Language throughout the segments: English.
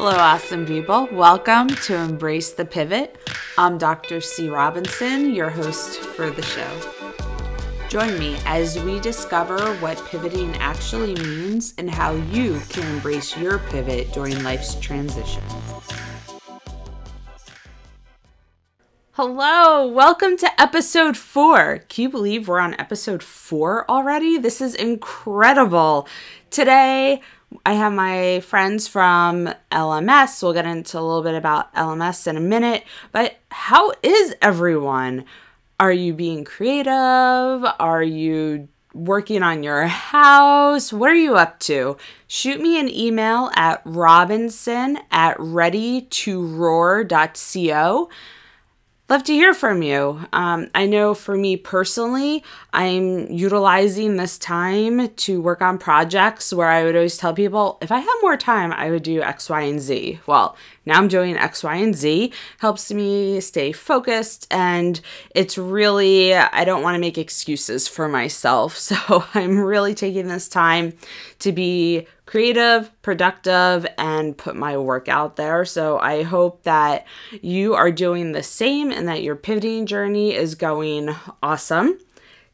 Hello, awesome people. Welcome to Embrace the Pivot. I'm Dr. C. Robinson, your host for the show. Join me as we discover what pivoting actually means and how you can embrace your pivot during life's transition. Hello, welcome to episode four. Can you believe we're on episode four already? This is incredible. Today, I have my friends from LMS. We'll get into a little bit about LMS in a minute. But how is everyone? Are you being creative? Are you working on your house? What are you up to? Shoot me an email at robinson at readytoroar.co love to hear from you. Um, I know for me personally, I'm utilizing this time to work on projects where I would always tell people if I had more time, I would do X, Y, and Z. Well, now I'm doing X, Y, and Z, helps me stay focused. And it's really, I don't want to make excuses for myself. So I'm really taking this time to be creative, productive, and put my work out there. So I hope that you are doing the same and that your pivoting journey is going awesome.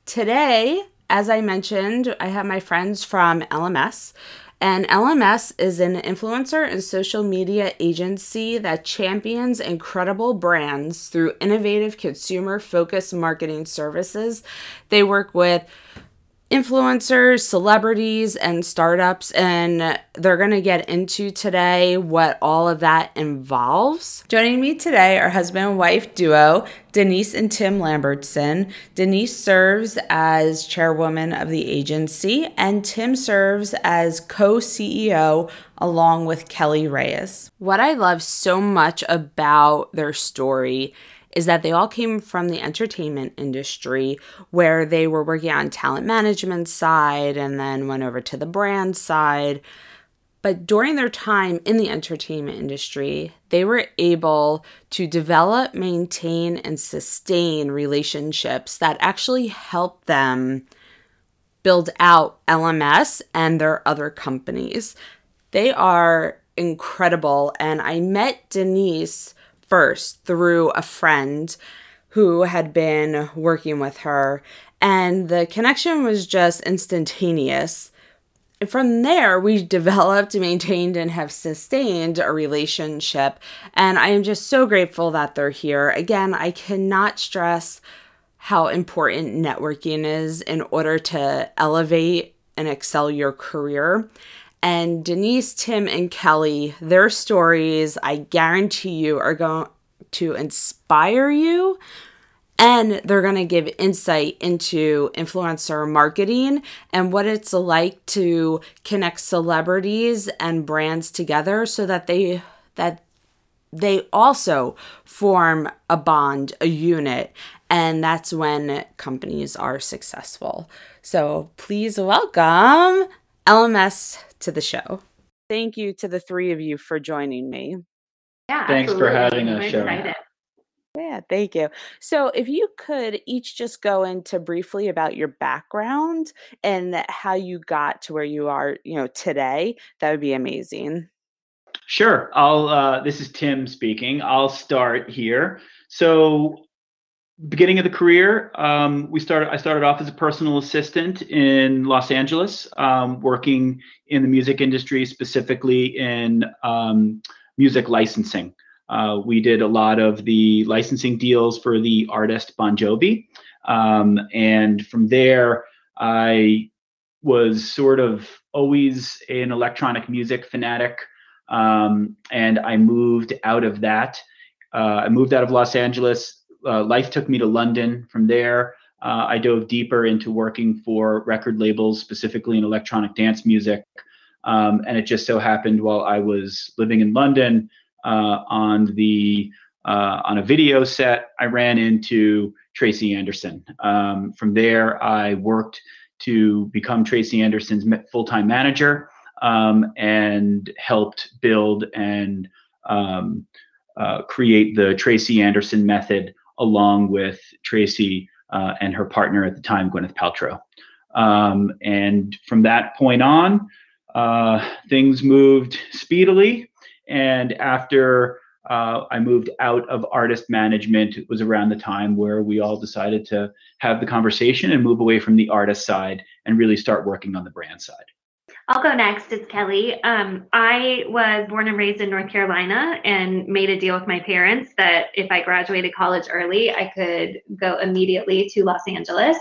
Today, as I mentioned, I have my friends from LMS. And LMS is an influencer and social media agency that champions incredible brands through innovative consumer focused marketing services. They work with influencers, celebrities, and startups. And they're going to get into today what all of that involves. Joining me today are husband and wife duo, Denise and Tim Lambertson. Denise serves as chairwoman of the agency, and Tim serves as co CEO along with Kelly Reyes. What I love so much about their story is that they all came from the entertainment industry where they were working on talent management side and then went over to the brand side. But during their time in the entertainment industry, they were able to develop, maintain, and sustain relationships that actually helped them build out LMS and their other companies. They are incredible. And I met Denise first through a friend who had been working with her, and the connection was just instantaneous. And from there, we developed, maintained, and have sustained a relationship. And I am just so grateful that they're here. Again, I cannot stress how important networking is in order to elevate and excel your career. And Denise, Tim, and Kelly, their stories, I guarantee you, are going to inspire you. And they're going to give insight into influencer marketing and what it's like to connect celebrities and brands together so that they that they also form a bond, a unit, and that's when companies are successful. So please welcome LMS to the show. Thank you to the three of you for joining me. Yeah, thanks absolutely. for having us, Sharon. Yeah, thank you. So, if you could each just go into briefly about your background and how you got to where you are, you know, today, that would be amazing. Sure. I'll. Uh, this is Tim speaking. I'll start here. So, beginning of the career, um, we started. I started off as a personal assistant in Los Angeles, um, working in the music industry, specifically in um, music licensing. Uh, we did a lot of the licensing deals for the artist Bon Jovi, um, and from there, I was sort of always an electronic music fanatic, um, and I moved out of that. Uh, I moved out of Los Angeles uh, life took me to London. From there, uh, I dove deeper into working for record labels, specifically in electronic dance music. Um, and it just so happened while I was living in London uh, on the uh, on a video set, I ran into Tracy Anderson. Um, from there, I worked to become Tracy Anderson's full-time manager um, and helped build and um, uh, create the Tracy Anderson method along with Tracy uh, and her partner at the time, Gwyneth Paltrow. Um, and from that point on, uh, things moved speedily. And after uh, I moved out of artist management, it was around the time where we all decided to have the conversation and move away from the artist side and really start working on the brand side. I'll go next. It's Kelly. Um, I was born and raised in North Carolina and made a deal with my parents that if I graduated college early, I could go immediately to Los Angeles.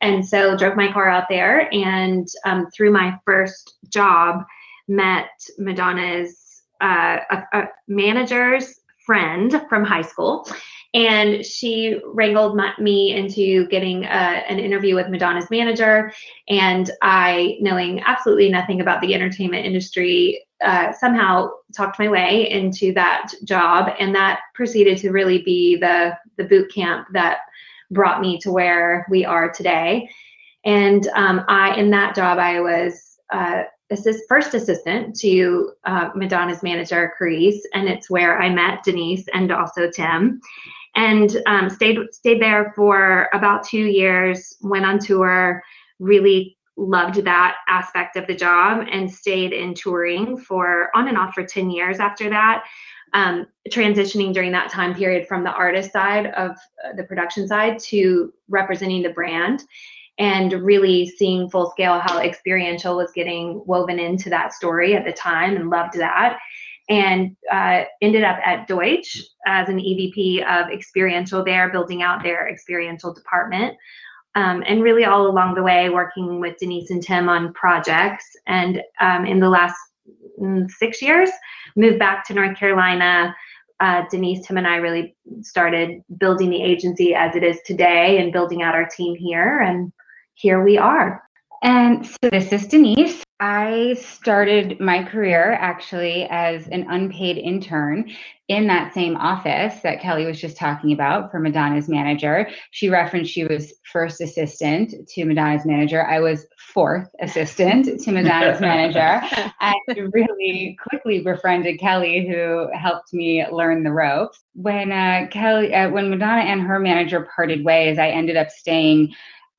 And so drove my car out there and um, through my first job, met Madonna's uh, a, a manager's friend from high school and she wrangled my, me into getting uh, an interview with Madonna's manager. And I, knowing absolutely nothing about the entertainment industry, uh, somehow talked my way into that job, and that proceeded to really be the the boot camp that brought me to where we are today. And um, I, in that job, I was. Uh, assist, first assistant to uh, Madonna's manager, Caresse, and it's where I met Denise and also Tim and um, stayed stayed there for about two years. Went on tour, really loved that aspect of the job, and stayed in touring for on and off for ten years after that. Um, transitioning during that time period from the artist side of uh, the production side to representing the brand and really seeing full scale how experiential was getting woven into that story at the time and loved that and uh, ended up at Deutsch as an EVP of experiential there, building out their experiential department. Um, and really all along the way working with Denise and Tim on projects. And um, in the last mm, six years, moved back to North Carolina. Uh, Denise, Tim, and I really started building the agency as it is today and building out our team here. And here we are. And so this is Denise. I started my career actually as an unpaid intern in that same office that Kelly was just talking about for Madonna's manager. She referenced she was first assistant to Madonna's manager. I was fourth assistant to Madonna's manager and really quickly befriended Kelly who helped me learn the ropes. When uh, Kelly uh, when Madonna and her manager parted ways, I ended up staying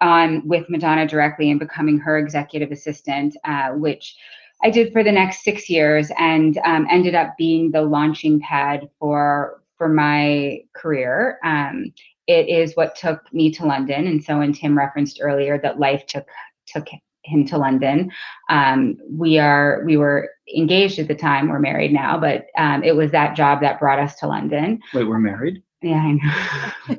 on with Madonna directly and becoming her executive assistant, uh, which I did for the next six years and um, ended up being the launching pad for for my career. Um, it is what took me to London, and so when Tim referenced earlier that life took took him to London. Um, we are we were engaged at the time. We're married now, but um, it was that job that brought us to London. Wait, we're married? Yeah, I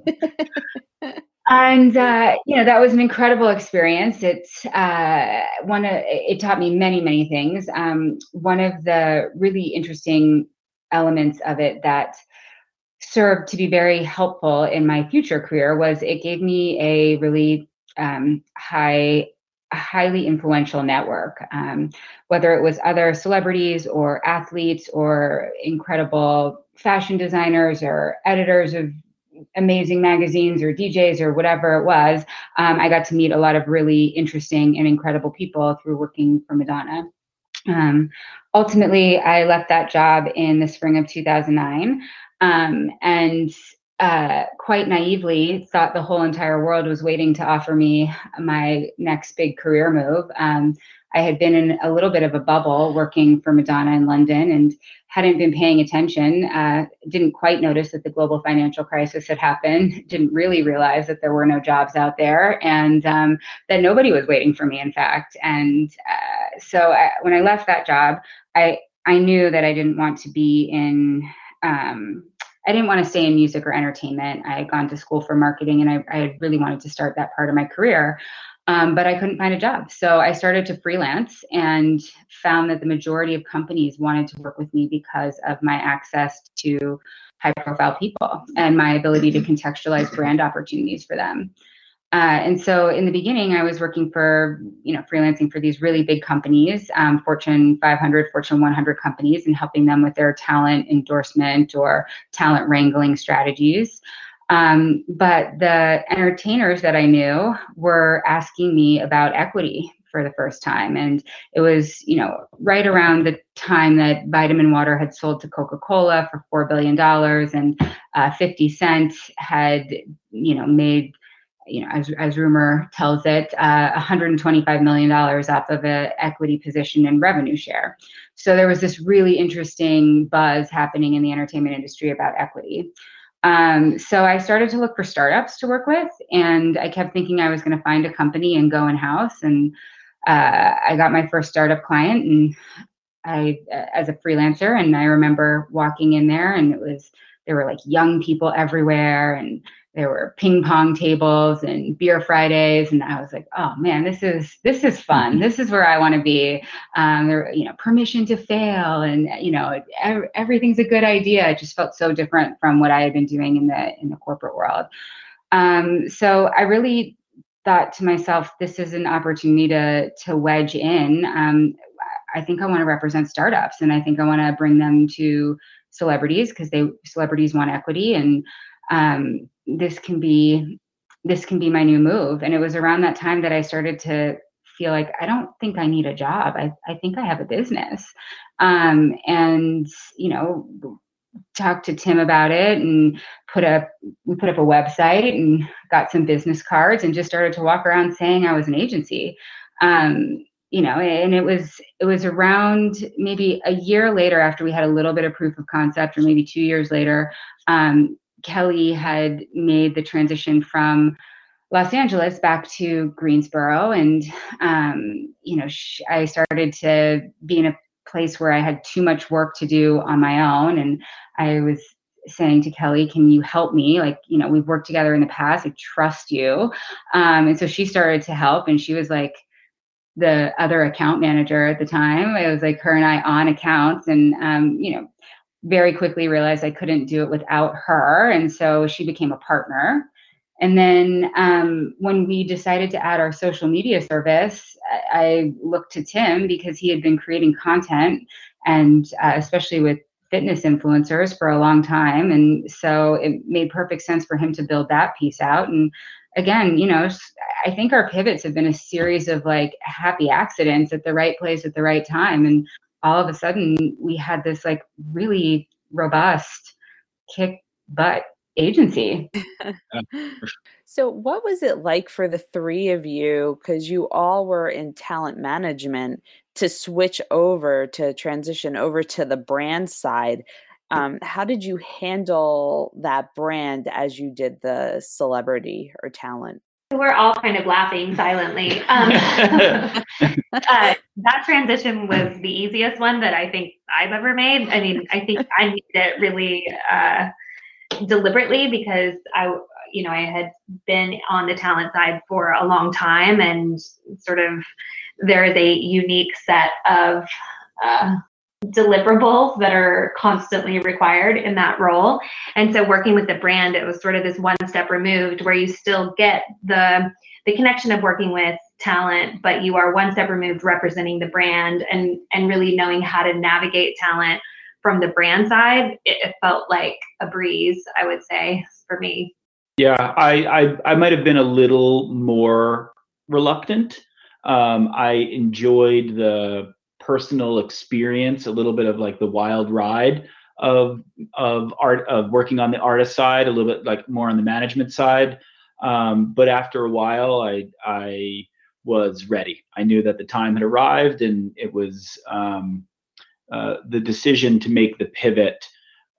know. and uh, you know that was an incredible experience. It's uh, one of it taught me many many things. Um, one of the really interesting elements of it that served to be very helpful in my future career was it gave me a really um, high highly influential network. Um, whether it was other celebrities or athletes or incredible fashion designers or editors of amazing magazines or DJs or whatever it was, um, I got to meet a lot of really interesting and incredible people through working for Madonna. Um, ultimately, I left that job in the spring of 2009 um, and uh, quite naively thought the whole entire world was waiting to offer me my next big career move. I had been in a little bit of a bubble working for Madonna in London and hadn't been paying attention. Uh, didn't quite notice that the global financial crisis had happened. Didn't really realize that there were no jobs out there and um, that nobody was waiting for me, in fact. And uh, so I, when I left that job, I I knew that I didn't want to be in. Um, I didn't want to stay in music or entertainment. I had gone to school for marketing and I, I really wanted to start that part of my career um, but I couldn't find a job. So I started to freelance and found that the majority of companies wanted to work with me because of my access to high profile people and my ability to contextualize brand opportunities for them. Uh, and so in the beginning, I was working for, you know, freelancing for these really big companies, um, Fortune 500, Fortune 100 companies, and helping them with their talent endorsement or talent wrangling strategies. Um, but the entertainers that I knew were asking me about equity for the first time. And it was, you know, right around the time that Vitamin Water had sold to Coca Cola for $4 billion and uh, 50 Cent had, you know, made you know, as, as rumor tells it, uh, $125 million off of an equity position and revenue share. So there was this really interesting buzz happening in the entertainment industry about equity. Um, so I started to look for startups to work with, and I kept thinking I was going to find a company and go in house. And uh, I got my first startup client, and I uh, as a freelancer. And I remember walking in there, and it was there were like young people everywhere, and there were ping pong tables and beer Fridays, and I was like, oh man, this is this is fun. Mm-hmm. This is where I want to be. Um, there, you know, permission to fail, and you know, ev- everything's a good idea. It just felt so different from what I had been doing in the in the corporate world. Um, so I really thought to myself, this is an opportunity to to wedge in. Um, I think I want to represent startups, and I think I want to bring them to celebrities because they celebrities want equity and um, this can be this can be my new move. And it was around that time that i started to feel like i don't think i need a job. I, I think i have a business. Um, and you know talked to tim about it and put up we put up a website and got some business cards and just started to walk around saying i was an agency. Um, you know and it was it was around maybe a year later after we had a little bit of proof of concept or maybe two years later um, Kelly had made the transition from Los Angeles back to Greensboro, and um, you know, sh- I started to be in a place where I had too much work to do on my own, and I was saying to Kelly, "Can you help me? Like, you know, we've worked together in the past. I trust you." Um, and so she started to help, and she was like the other account manager at the time. It was like her and I on accounts, and um, you know, very quickly realized I couldn't do it without her. And so she became a partner. And then um, when we decided to add our social media service, I, looked to Tim because he had been creating content and uh, especially with fitness influencers for a long time. And so it made perfect sense for him to build that piece out. And again, you know, I think our pivots have been a series of like happy accidents at the right place at the right time. And all of a sudden we had this like really robust kick butt agency. so, what was it like for the three of you? Because you all were in talent management to switch over to transition over to the brand side. Um, how did you handle that brand as you did the celebrity or talent? We're all kind of laughing silently. Um, uh, that transition was the easiest one that I think I've ever made. I mean, I think I made it really uh, deliberately because I, you know, I had been on the talent side for a long time, and sort of there is a unique set of uh, deliverables that are constantly required in that role. And so working with the brand, it was sort of this one step removed where you still get the the connection of working with talent, but you are one step removed representing the brand and and really knowing how to navigate talent from the brand side. It, it felt like a breeze, I would say, for me. Yeah, I I, I might have been a little more reluctant. Um, I enjoyed the personal experience, a little bit of like the wild ride of of art of working on the artist side, a little bit like more on the management side. Um, but after a while, I I was ready. I knew that the time had arrived, and it was um, uh, the decision to make the pivot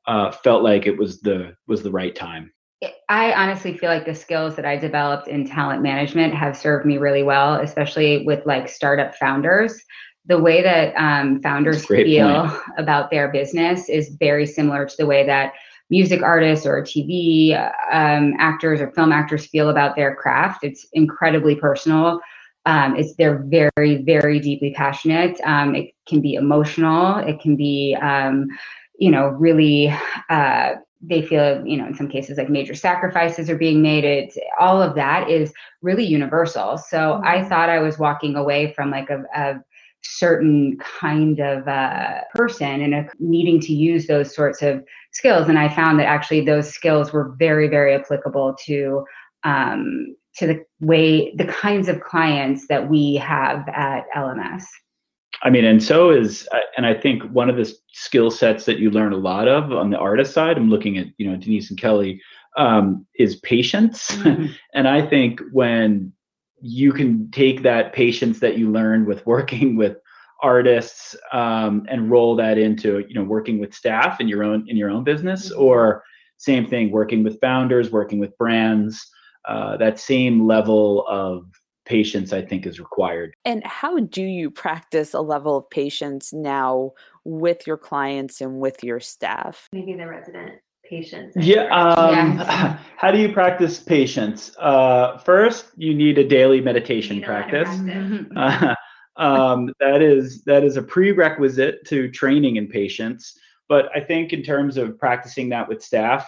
uh, felt like it was the was the right time. I honestly feel like the skills that I developed in talent management have served me really well, especially with like startup founders the way that um, founders feel point. about their business is very similar to the way that music artists or TV um, actors or film actors feel about their craft. It's incredibly personal. Um, it's they're very very deeply passionate. Um, it can be emotional. It can be um, you know really. Uh, they feel you know in some cases like major sacrifices are being made it all of that is really universal so mm-hmm. i thought i was walking away from like a, a certain kind of uh, person and a, needing to use those sorts of skills. And I found that actually those skills were very, very applicable to um, to the way the kinds of clients that we have at LMS. I mean, and so is, uh, and I think one of the skill sets that you learn a lot of on the artist side. I'm looking at you know Denise and Kelly um, is patience, mm-hmm. and I think when you can take that patience that you learned with working with artists um, and roll that into you know working with staff in your own in your own business mm-hmm. or same thing working with founders working with brands uh, that same level of patience i think is required. And how do you practice a level of patience now with your clients and with your staff? Maybe the resident patience yeah, um, yeah. how do you practice patience? Uh, first you need a daily meditation practice. uh, um, that is that is a prerequisite to training in patience. But i think in terms of practicing that with staff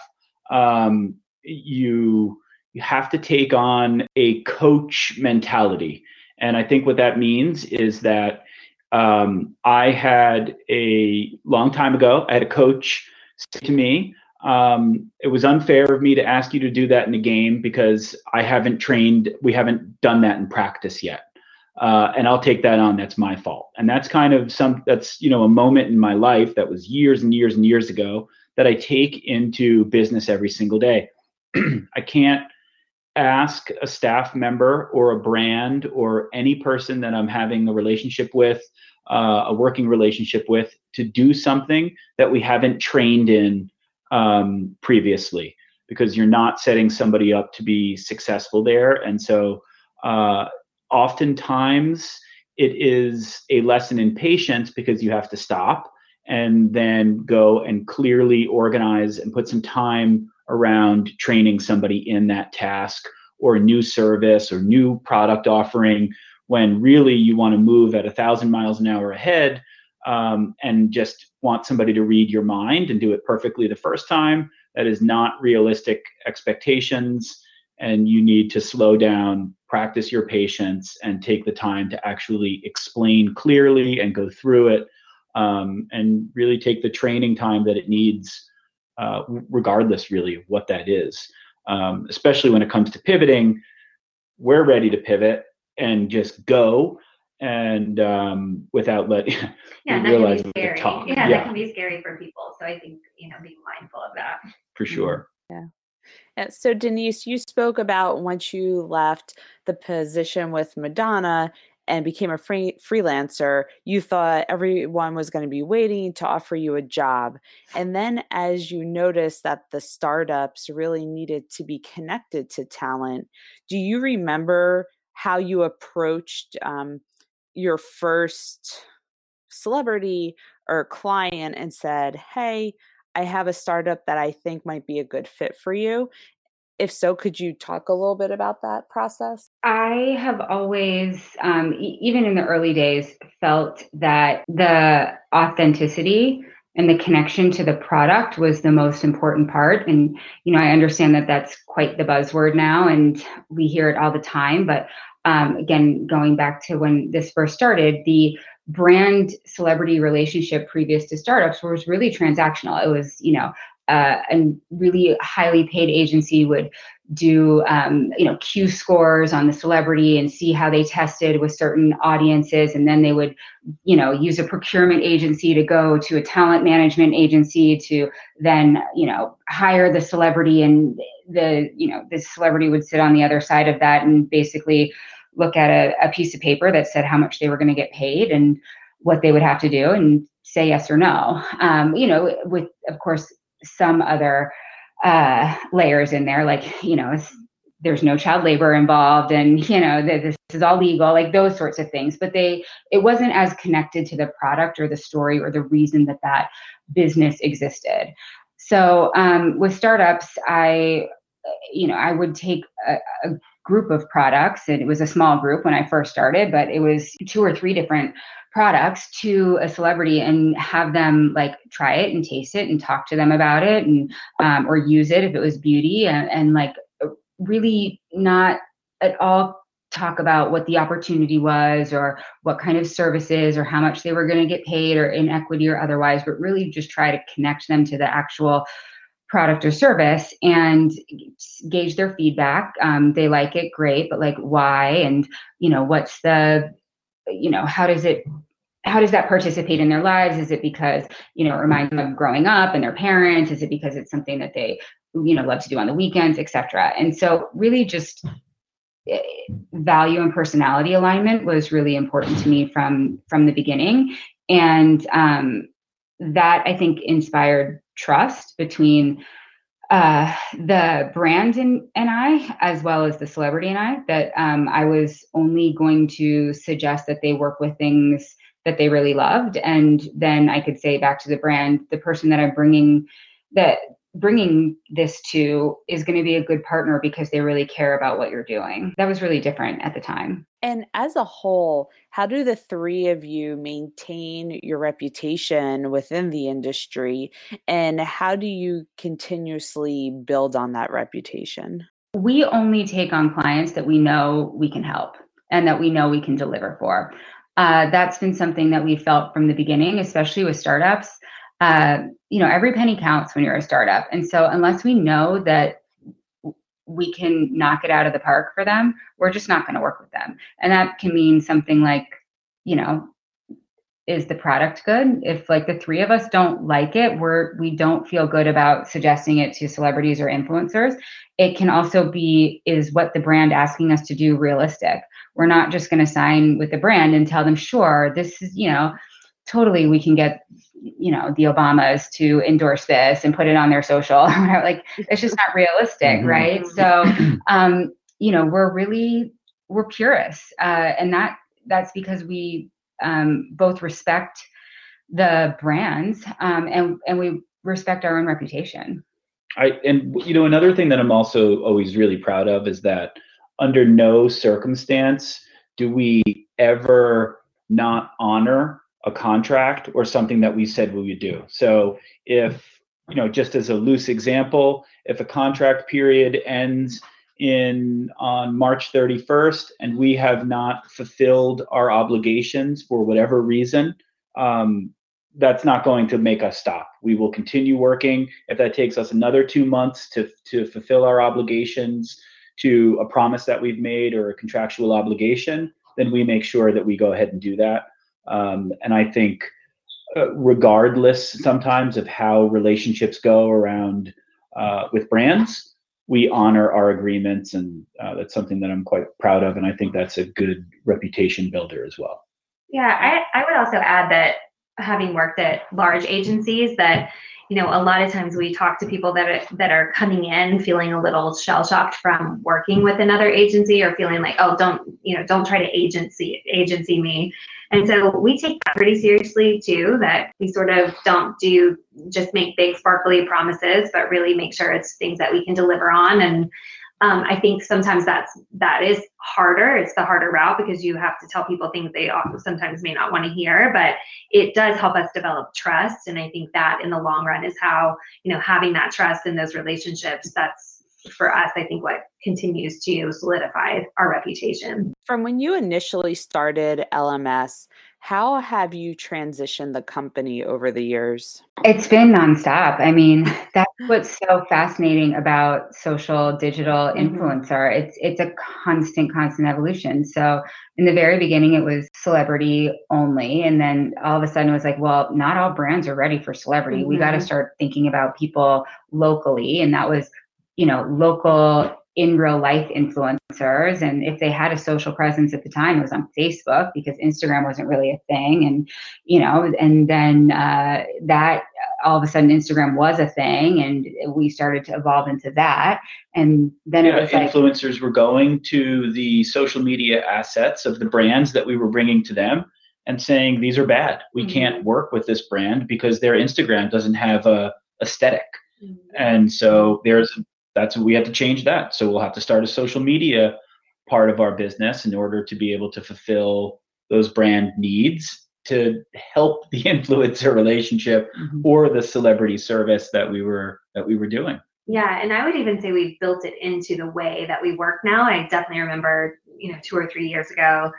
um, you you have to take on a coach mentality. And I think what that means is that um, I had a long time ago, I had a coach say to me, um, it was unfair of me to ask you to do that in a game because I haven't trained, we haven't done that in practice yet. Uh, and I'll take that on. That's my fault. And that's kind of some, that's, you know, a moment in my life that was years and years and years ago that I take into business every single day. I can't ask a staff member or a brand or any person that I'm having a relationship with, uh, a working relationship with, to do something that we haven't trained in um, previously, because you're not setting somebody up to be successful there. And so, uh, oftentimes, it is a lesson in patience because you have to stop and then go and clearly organize and put some time around training somebody in that task or a new service or new product offering when really you want to move at a thousand miles an hour ahead um, and just want somebody to read your mind and do it perfectly the first time that is not realistic expectations and you need to slow down practice your patience and take the time to actually explain clearly and go through it um, and really take the training time that it needs uh, regardless really of what that is. Um, especially when it comes to pivoting, we're ready to pivot and just go and um, without letting yeah, realize the talk. Yeah, yeah, that can be scary for people. So I think you know being mindful of that for sure. Yeah. yeah. So Denise, you spoke about once you left the position with Madonna and became a free freelancer, you thought everyone was going to be waiting to offer you a job. And then as you noticed that the startups really needed to be connected to talent, do you remember how you approached um, your first celebrity or client and said, Hey, I have a startup that I think might be a good fit for you if so, could you talk a little bit about that process? I have always, um, e- even in the early days, felt that the authenticity and the connection to the product was the most important part. And, you know, I understand that that's quite the buzzword now and we hear it all the time. But um, again, going back to when this first started, the brand celebrity relationship previous to startups was really transactional. It was, you know, uh, a really highly paid agency would do um, you know q scores on the celebrity and see how they tested with certain audiences and then they would you know use a procurement agency to go to a talent management agency to then you know hire the celebrity and the you know the celebrity would sit on the other side of that and basically look at a, a piece of paper that said how much they were going to get paid and what they would have to do and say yes or no um, you know with of course some other uh, layers in there, like, you know, there's no child labor involved and, you know, this is all legal, like those sorts of things. But they, it wasn't as connected to the product or the story or the reason that that business existed. So um, with startups, I, you know, I would take a, a group of products and it was a small group when I first started, but it was two or three different products to a celebrity and have them like try it and taste it and talk to them about it and um, or use it if it was beauty and, and like really not at all talk about what the opportunity was or what kind of services or how much they were going to get paid or in equity or otherwise but really just try to connect them to the actual product or service and gauge their feedback um, they like it great but like why and you know what's the you know how does it how does that participate in their lives? Is it because, you know, it reminds them of growing up and their parents? Is it because it's something that they, you know, love to do on the weekends, etc. And so really just eh, value and personality alignment was really important to me from from the beginning. And um, that I think inspired trust between uh, the brand and, and I, as well as the celebrity and I, that um, I was only going to suggest that they work with things that they really loved, and then I could say back to the brand, the person that I'm bringing that bringing this to is going to be a good partner because they really care about what you're doing. That was really different at the time. And as a whole, how do the three of you maintain your reputation within the industry? And how do you continuously build on that reputation? We only take on clients that we know we can help and that we know we can deliver for. Uh, that's been something that we felt from the beginning, especially with startups. Uh, you know, every penny counts when you're a startup. And so, unless we know that we can knock it out of the park for them, we're just not going to work with them. And that can mean something like, you know, is the product good? If like the three of us don't like it, we're we don't feel good about suggesting it to celebrities or influencers. It can also be is what the brand asking us to do realistic? We're not just going to sign with the brand and tell them, sure, this is, you know, totally we can get you know the obamas to endorse this and put it on their social. Like it's just not realistic mm-hmm. right? So um you know we're really we're purists uh and that that's because we um both respect the brands um and and we respect our own reputation. I and you know another thing that i'm also always really proud of is that under no circumstance do we ever not honor a contract or something that we said we would do. So if, you know, just as a loose example, if a contract period ends in on March 31st and we have not fulfilled our obligations for whatever reason, um, that's not going to make us stop. We will continue working. If that takes us another two months to, to fulfill our obligations to a promise that we've made or a contractual obligation, then we make sure that we go ahead and do that. Um, and I think, uh, regardless sometimes of how relationships go around uh, with brands, we honor our agreements, and uh, that's something that I'm quite proud of. And I think that's a good reputation builder as well. Yeah, I, I would also add that having worked at large agencies, that you know a lot of times we talk to people that are, that are coming in feeling a little shell shocked from working with another agency or feeling like oh don't you know don't try to agency agency me and so we take that pretty seriously too, that we sort of don't do just make big sparkly promises, but really make sure it's things that we can deliver on. And um, I think sometimes that's that is harder. It's the harder route because you have to tell people things they sometimes may not want to hear, but it does help us develop trust. And I think that in the long run is how you know having that trust in those relationships. That's for us, I think what continues to solidify our reputation. From when you initially started LMS, how have you transitioned the company over the years? It's been nonstop. I mean, that's what's so fascinating about social digital mm-hmm. influencer. It's it's a constant, constant evolution. So in the very beginning, it was celebrity only, and then all of a sudden, it was like, well, not all brands are ready for celebrity. Mm-hmm. We got to start thinking about people locally, and that was you know, local in real life influencers. And if they had a social presence at the time, it was on Facebook because Instagram wasn't really a thing. And, you know, and then uh, that all of a sudden Instagram was a thing and we started to evolve into that. And then yeah, it was influencers like, were going to the social media assets of the brands that we were bringing to them and saying, these are bad. We mm-hmm. can't work with this brand because their Instagram doesn't have a aesthetic. Mm-hmm. And so there's that's we have to change that. So we'll have to start a social media part of our business in order to be able to fulfill those brand needs to help the influencer relationship mm-hmm. or the celebrity service that we were that we were doing. Yeah, and I would even say we built it into the way that we work now. I definitely remember, you know, two or three years ago,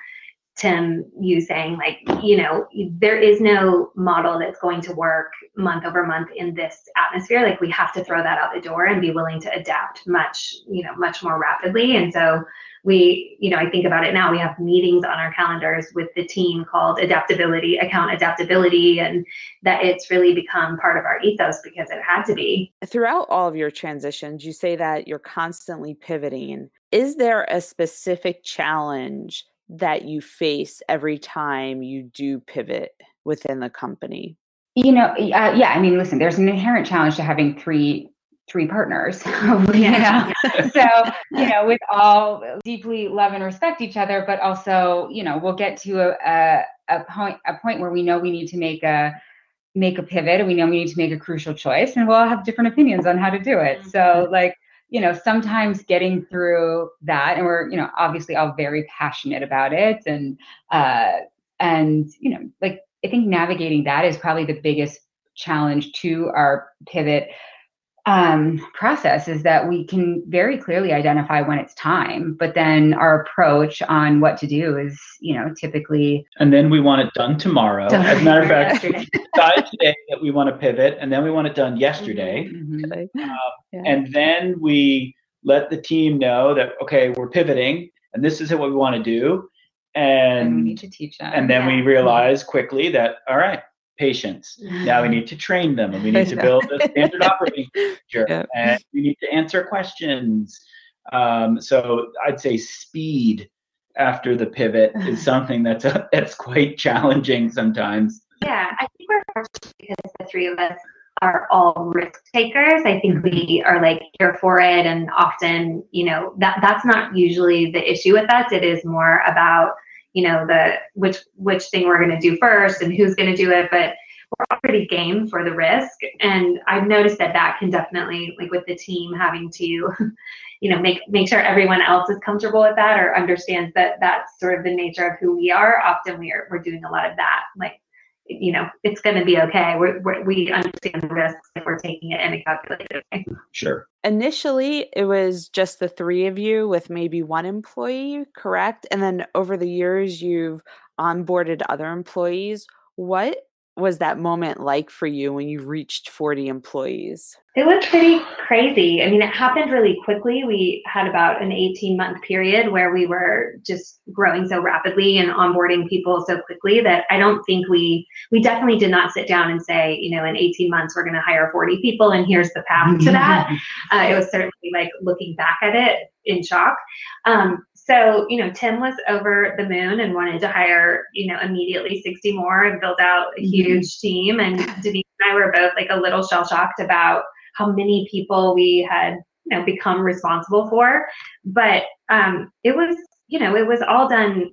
Tim, you saying like, you know, there is no model that's going to work month over month in this atmosphere. Like we have to throw that out the door and be willing to adapt much, you know, much more rapidly. And so we, you know, I think about it now, we have meetings on our calendars with the team called adaptability, account adaptability, and that it's really become part of our ethos because it had to be. Throughout all of your transitions, you say that you're constantly pivoting. Is there a specific challenge that you face every time you do pivot within the company? You know, uh, yeah, I mean, listen, there's an inherent challenge to having three three partners know so you know with all deeply love and respect each other but also you know we'll get to a, a, a point a point where we know we need to make a make a pivot and we know we need to make a crucial choice and we'll all have different opinions on how to do it mm-hmm. so like you know sometimes getting through that and we're you know obviously all very passionate about it and uh and you know like i think navigating that is probably the biggest challenge to our pivot um, process is that we can very clearly identify when it's time, but then our approach on what to do is, you know, typically. And then we want it done tomorrow. Done. As a matter of fact, we decided today that we want to pivot, and then we want it done yesterday. Mm-hmm. Uh, yeah. And then we let the team know that okay, we're pivoting, and this is what we want to do. And, and we need to teach them. And then yeah. we realize quickly that all right, patience. Now we need to train them and we need to build a standard operating procedure yep. and we need to answer questions. Um, so I'd say speed after the pivot is something that's a, that's quite challenging sometimes. Yeah, I think we're fortunate because the three of us are all risk takers. I think we are like here for it and often, you know, that that's not usually the issue with us. It is more about you know the which which thing we're going to do first and who's going to do it but we're already game for the risk. And i've noticed that that can definitely like with the team having to you know make make sure everyone else is comfortable with that or understands that that's sort of the nature of who we are often we're we're doing a lot of that like you know it's going to be okay. We're, we're, we understand the risks if we're taking it in a calculated way. Sure. Initially it was just the three of you with maybe one employee correct? And then over the years you've onboarded other employees. What was that moment like for you when you reached 40 employees? It was pretty crazy. I mean, it happened really quickly. We had about an 18 month period where we were just growing so rapidly and onboarding people so quickly that I don't think we, we definitely did not sit down and say, you know, in 18 months, we're going to hire 40 people and here's the path to that. Uh, it was certainly like looking back at it in shock. Um, so, you know, Tim was over the moon and wanted to hire, you know, immediately 60 more and build out a mm-hmm. huge mm-hmm. team. And Denise and I were both like a little shell shocked about how many people we had, you know, become responsible for. But um, it was, you know, it was all done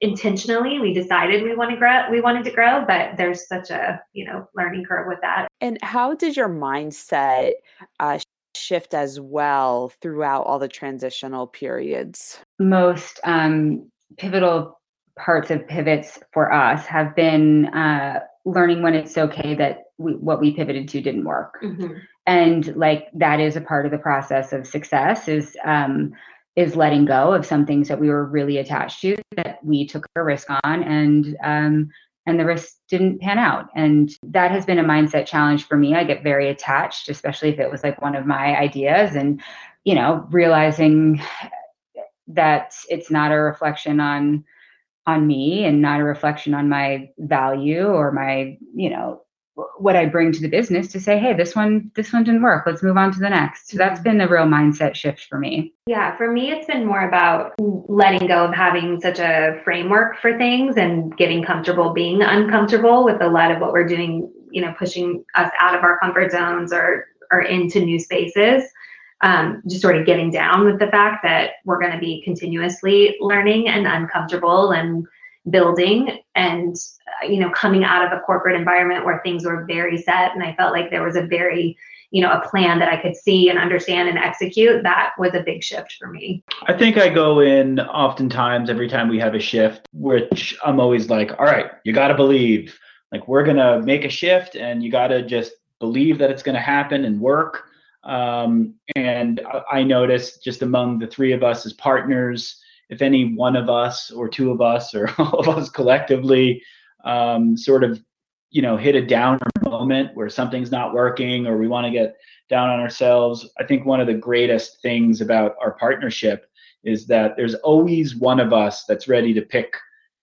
intentionally we decided we want to grow we wanted to grow but there's such a you know learning curve with that and how did your mindset uh, shift as well throughout all the transitional periods? Most um, pivotal parts of pivots for us have been uh, learning when it's okay that we, what we pivoted to didn't work. Mm-hmm. And like that is a part of the process of success is um, is letting go of some things that we were really attached to that we took a risk on and um, and the risk didn't pan out. And that has been a mindset challenge for me. I get very attached, especially if it was like one of my ideas and, you know, realizing that it's not a reflection on on me and not a reflection on my value or my, you know, what I bring to the business to say, hey, this one, this one didn't work. Let's move on to the next. So that's been the real mindset shift for me. Yeah, for me, it's been more about letting go of having such a framework for things and getting comfortable being uncomfortable with a lot of what we're doing. You know, pushing us out of our comfort zones or or into new spaces. Um, just sort of getting down with the fact that we're going to be continuously learning and uncomfortable and building and uh, you know coming out of a corporate environment where things were very set and i felt like there was a very you know a plan that i could see and understand and execute that was a big shift for me. I think i go in oftentimes every time we have a shift which i'm always like all right you got to believe. Like we're to make a shift and you got to just believe that it's to happen and work. Um, and I, I noticed just among the three of us as partners if any one of us or two of us or all of us collectively um, sort of you know hit a downer moment where something's not working or we want to get down on ourselves i think one of the greatest things about our partnership is that there's always one of us that's ready to pick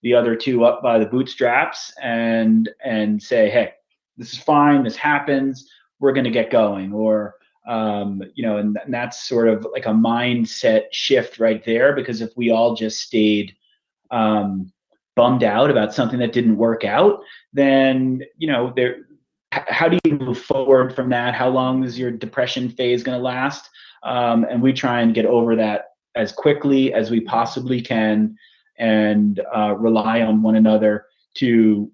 the other two up by the bootstraps and and say hey this is fine. This happens. We're going to get going. Or um, you know and, and that's sort of like a mindset shift right there because if we all just stayed um, bummed out about something that didn't work out then you know there how do you move forward from that? How long is your depression phase going to last? Um, and we try and get over that as quickly as we possibly can and uh, rely on one another to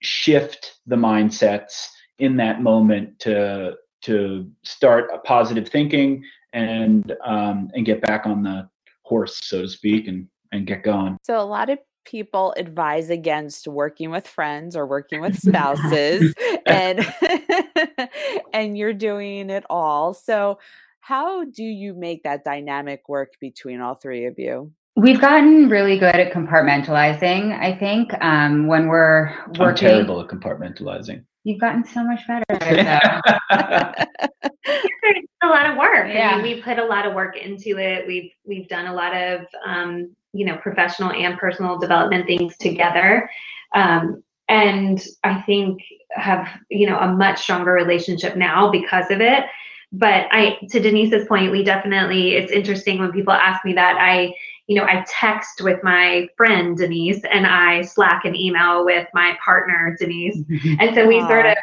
shift the mindsets in that moment to to start a positive thinking and um, and get back on the horse, so to speak, and and get going. So a lot of people advise against working with friends or working with spouses and and you're doing it all. So how do you make that dynamic work between all three of you? We've gotten really good at compartmentalizing. I think um, when we're working, I'm terrible at compartmentalizing. You've gotten so much better. it's a lot of work. Yeah. I mean, we put a lot of work into it. We've we've done a lot of um, you know professional and personal development things together, um, and I think have you know a much stronger relationship now because of it. But I, to Denise's point, we definitely. It's interesting when people ask me that. I you know, I text with my friend Denise and I Slack and email with my partner Denise. and so we sort of,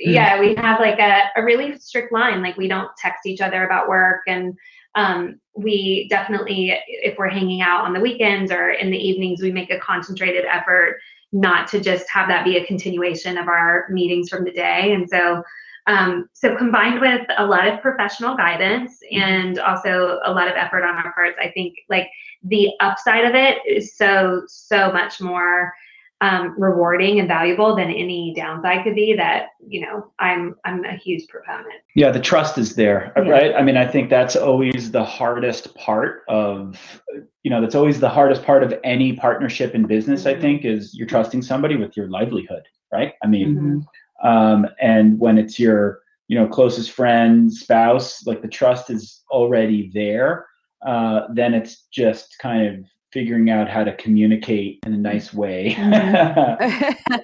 yeah, we have like a, a really strict line. Like we don't text each other about work. And um, we definitely, if we're hanging out on the weekends or in the evenings, we make a concentrated effort not to just have that be a continuation of our meetings from the day. And so um, so combined with a lot of professional guidance and also a lot of effort on our parts, I think like the upside of it is so so much more um, rewarding and valuable than any downside could be. That you know, I'm I'm a huge proponent. Yeah, the trust is there, yeah. right? I mean, I think that's always the hardest part of you know that's always the hardest part of any partnership in business. Mm-hmm. I think is you're trusting somebody with your livelihood, right? I mean. Mm-hmm um, and when it's your you know closest friend spouse like the trust is already there uh, then it's just kind of figuring out how to communicate in a nice way. Mm-hmm.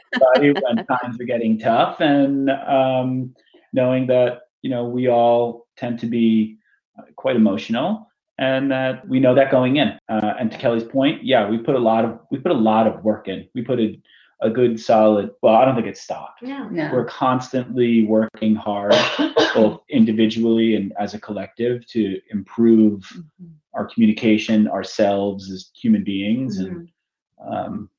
when times are getting tough and um, knowing that you know we all tend to be quite emotional and that we know that going in. Uh, and to kelly's point yeah we put a lot of we put a lot of work in. We put a a good solid well i don't think it's stopped no, no. we're constantly working hard both individually and as a collective to improve mm-hmm. our communication ourselves as human beings mm-hmm. and um,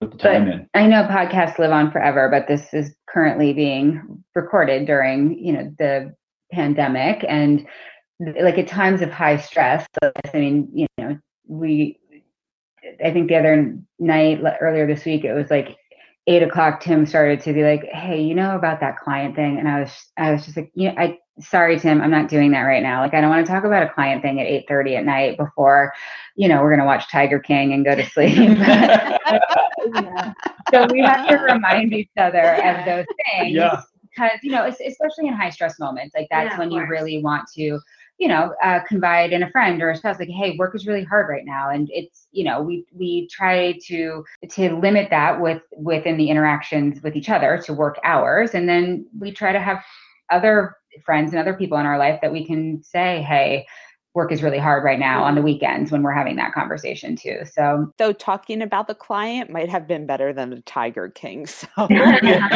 put the time but in i know podcasts live on forever but this is currently being recorded during you know the pandemic and like at times of high stress i mean you know we I think the other night earlier this week, it was like eight o'clock. Tim started to be like, "Hey, you know about that client thing?" And I was, I was just like, "You know, I sorry, Tim, I'm not doing that right now. Like, I don't want to talk about a client thing at eight thirty at night before, you know, we're gonna watch Tiger King and go to sleep." So we have to remind each other of those things. Yeah. Because you know, especially in high stress moments, like that's yeah, when you really want to you know, uh, confide in a friend or a spouse, like, hey, work is really hard right now, and it's, you know, we we try to to limit that with within the interactions with each other to work hours, and then we try to have other friends and other people in our life that we can say, hey, work is really hard right now on the mm-hmm. weekends when we're having that conversation too. So, though talking about the client might have been better than the Tiger King. So, yeah,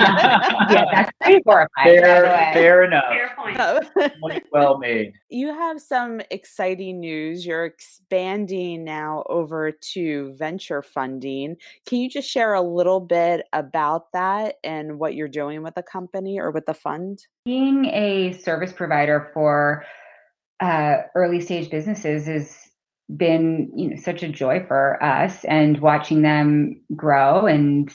that's pretty horrifying. Fair, fair enough. Fair point. Oh. well made. You have some exciting news. You're expanding now over to venture funding. Can you just share a little bit about that and what you're doing with the company or with the fund? Being a service provider for uh, early stage businesses has been you know such a joy for us and watching them grow and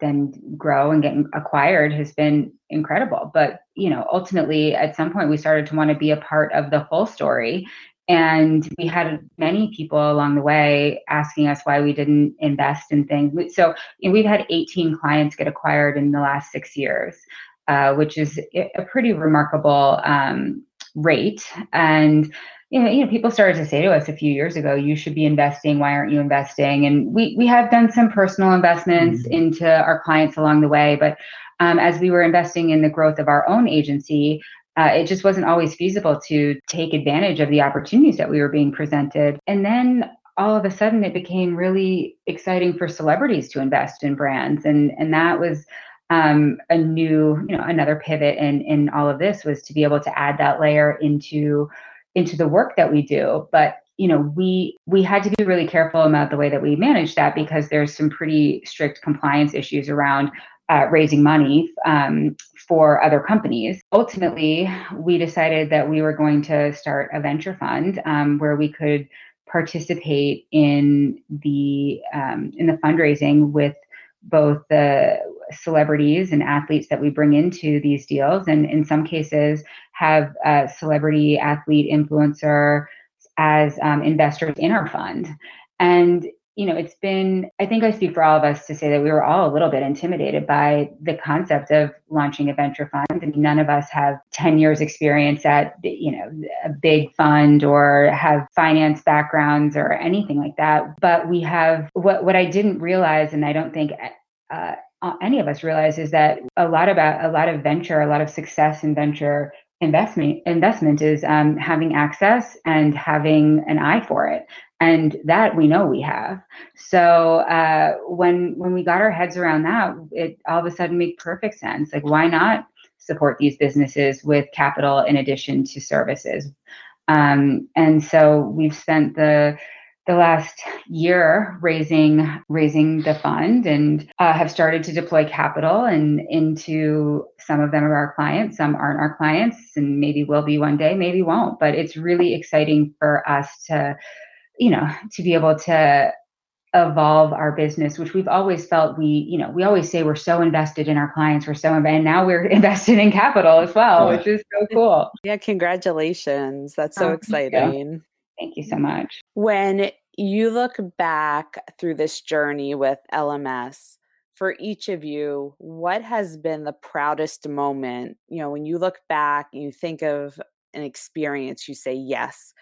then grow and get acquired has been incredible but you know ultimately at some point we started to want to be a part of the full story and we had many people along the way asking us why we didn't invest in things. So you know, we've had 18 clients get acquired in the last six years, uh, which is a pretty remarkable um, rate. And you know, you know, people started to say to us a few years ago, "You should be investing. Why aren't you investing?" And we we have done some personal investments mm-hmm. into our clients along the way, but um, as we were investing in the growth of our own agency, uh, it just wasn't always feasible to take advantage of the opportunities that we were being presented. And then all of a sudden, it became really exciting for celebrities to invest in brands, and and that was um, a new, you know, another pivot in in all of this was to be able to add that layer into into the work that we do. But you know, we we had to be really careful about the way that we manage that because there's some pretty strict compliance issues around uh, raising money um, for other companies. Ultimately, we decided that we were going to start a venture fund um, where we could participate in the um, in the fundraising with both the celebrities and athletes that we bring into these deals, and in some cases have a celebrity athlete influencer as um, investors in our fund. And you know, it's been, I think I speak for all of us to say that we were all a little bit intimidated by the concept of launching a venture fund. I mean, none of us have 10 years experience at, you know, a big fund or have finance backgrounds or anything like that. But we have what, what I didn't realize, and I don't think uh, any of us realize is that a lot about a lot of venture, a lot of success in venture investment investment is um, having access and having an eye for it. And that we know we have. So uh, when when we got our heads around that it all of a sudden made perfect sense. Like why not support these businesses with capital in addition to services? Um, and so we've spent the the last year raising raising the fund and uh, have started to deploy capital and into some of them are our clients some aren't our clients and maybe will be one day maybe won't but it's really exciting for us to you know, to be able to evolve our business, which we've always felt we, you know, we always say we're so invested in our clients, we're so, and now we're invested in capital as well, which is so cool. Yeah, congratulations. That's so oh, exciting. Thank you. thank you so much. When you look back through this journey with LMS, for each of you, what has been the proudest moment? You know, when you look back and you think of an experience, you say, yes,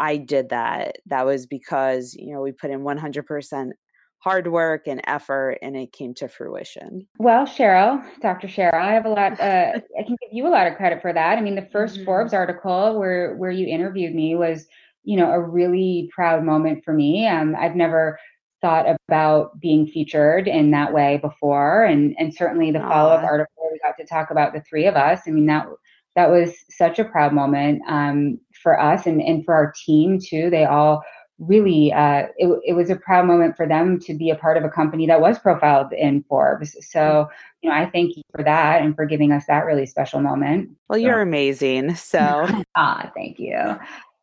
I did that. That was because, you know, we put in 100% hard work and effort and it came to fruition. Well, Cheryl, Dr. Cheryl, I have a lot uh, I can give you a lot of credit for that. I mean, the 1st mm-hmm. Forbes article where where you interviewed me was, you know, a really proud moment for me. Um, I've never thought about being featured in that way before and and certainly the follow-up article we got to talk about the three of us. I mean, that that was such a proud moment um, for us and, and for our team too. They all really, uh, it, it was a proud moment for them to be a part of a company that was profiled in Forbes. So, you know, I thank you for that and for giving us that really special moment. Well, you're so. amazing. So, ah, thank you.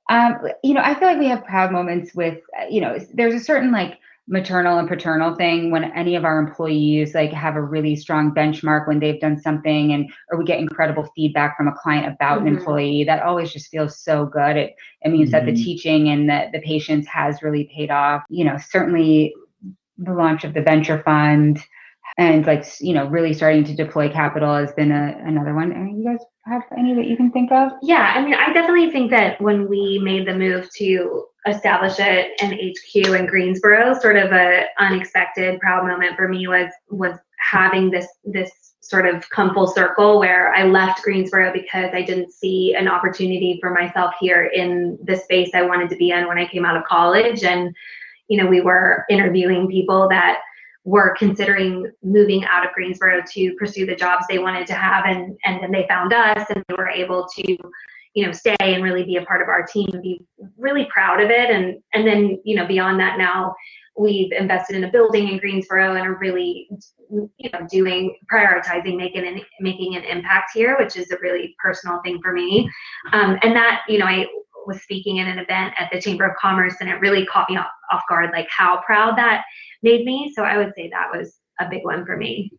Um, you know, I feel like we have proud moments with, you know, there's a certain like maternal and paternal thing when any of our employees like have a really strong benchmark when they've done something and or we get incredible feedback from a client about mm-hmm. an employee that always just feels so good it, it means mm-hmm. that the mm-hmm. teaching and the, the patience has really paid off you know certainly the launch of the venture fund and like you know really starting to deploy capital has been a, another one are you guys have any that you can think of? Yeah, I mean, I definitely think that when we made the move to establish it an HQ in Greensboro, sort of a unexpected proud moment for me was was having this this sort of come full circle where I left Greensboro because I didn't see an opportunity for myself here in the space I wanted to be in when I came out of college and you know we were interviewing people that were considering moving out of Greensboro to pursue the jobs they wanted to have and and then they found us and they were able to you know stay and really be a part of our team and be really proud of it. And and then you know beyond that now we've invested in a building in Greensboro and are really you know doing prioritizing making an making an impact here which is a really personal thing for me. Um, and that you know I was speaking in an event at the Chamber of Commerce and it really caught me off, off guard like how proud that made me. So I would say that was a big one for me.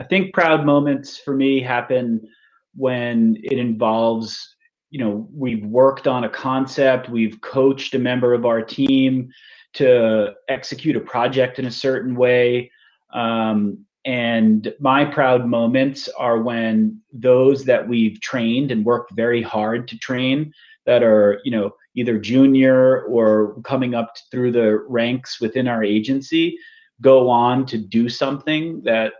I think proud moments for me happen when it involves you know we've worked on a concept we've coached a member of our team to execute a project in a certain way um, and my proud moments are when those that we've trained and worked very hard to train that are you know either junior or coming up through the ranks within our agency go on to do something that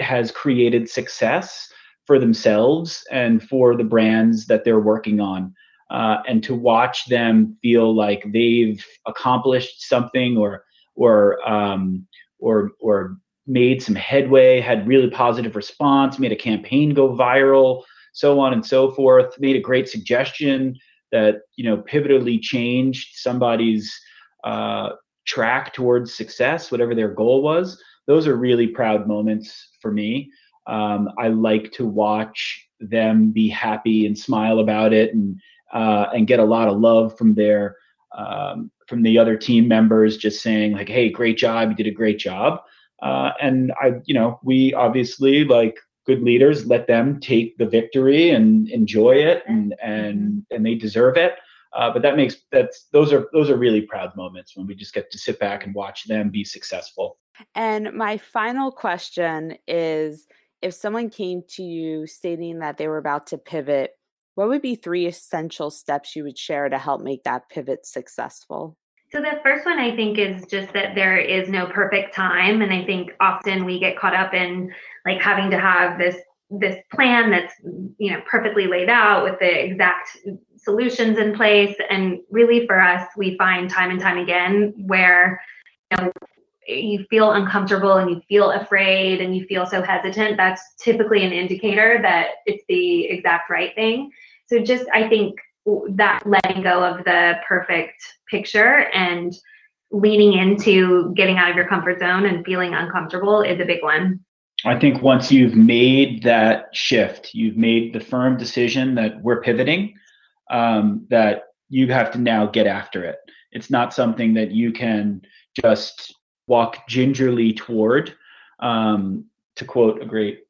has created success for themselves and for the brands that they're working on. Uh, and to watch them feel like they've accomplished something or or um, or or made some headway, had really positive response, made a campaign go viral, so on and so forth, made a great suggestion that you know pivotally changed somebody's uh, track towards success, whatever their goal was. Those are really proud moments for me. Um, I like to watch them be happy and smile about it, and uh, and get a lot of love from their um, from the other team members, just saying like, "Hey, great job! You did a great job." Uh, and I, you know, we obviously like good leaders let them take the victory and enjoy it, and and mm-hmm. and they deserve it. Uh, but that makes that's those are those are really proud moments when we just get to sit back and watch them be successful. And my final question is if someone came to you stating that they were about to pivot, what would be three essential steps you would share to help make that pivot successful? So the first one I think is just that there is no perfect time and I think often we get caught up in like having to have this this plan that's you know perfectly laid out with the exact solutions in place and really for us we find time and time again where you know you feel uncomfortable and you feel afraid and you feel so hesitant, that's typically an indicator that it's the exact right thing. So just I think that letting go of the perfect picture and leaning into getting out of your comfort zone and feeling uncomfortable is a big one. I think once you've made that shift, you've made the firm decision that we're pivoting, um, that you have to now get after it. It's not something that you can just walk gingerly toward. Um, to quote a great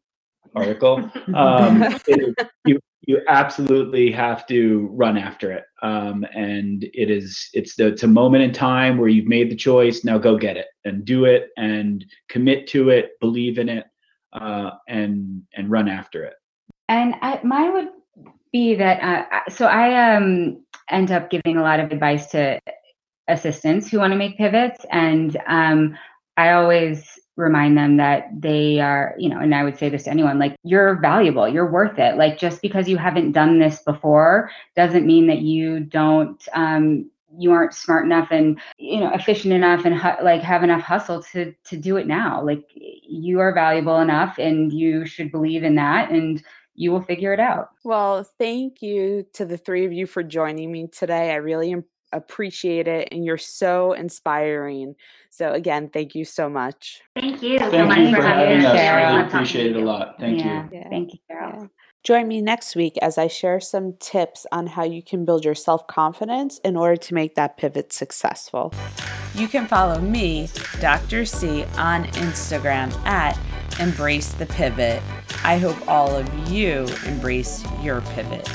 article, um, it, you you absolutely have to run after it. Um, and it is it's the it's a moment in time where you've made the choice. Now go get it and do it and commit to it, believe in it, uh, and and run after it. And I, mine would be that. Uh, so I um end up giving a lot of advice to assistants who want to make pivots and um, i always remind them that they are you know and i would say this to anyone like you're valuable you're worth it like just because you haven't done this before doesn't mean that you don't um, you aren't smart enough and you know efficient enough and hu- like have enough hustle to to do it now like you are valuable enough and you should believe in that and you will figure it out. Well, thank you to the three of you for joining me today. I really appreciate it and you're so inspiring. So again, thank you so much. Thank you. Thank so you for having us. I really appreciate it a lot. Thank yeah. you. Yeah. Thank you, Carol. Yeah. Join me next week as I share some tips on how you can build your self confidence in order to make that pivot successful. You can follow me, Dr. C, on Instagram at Embrace the Pivot. I hope all of you embrace your pivot.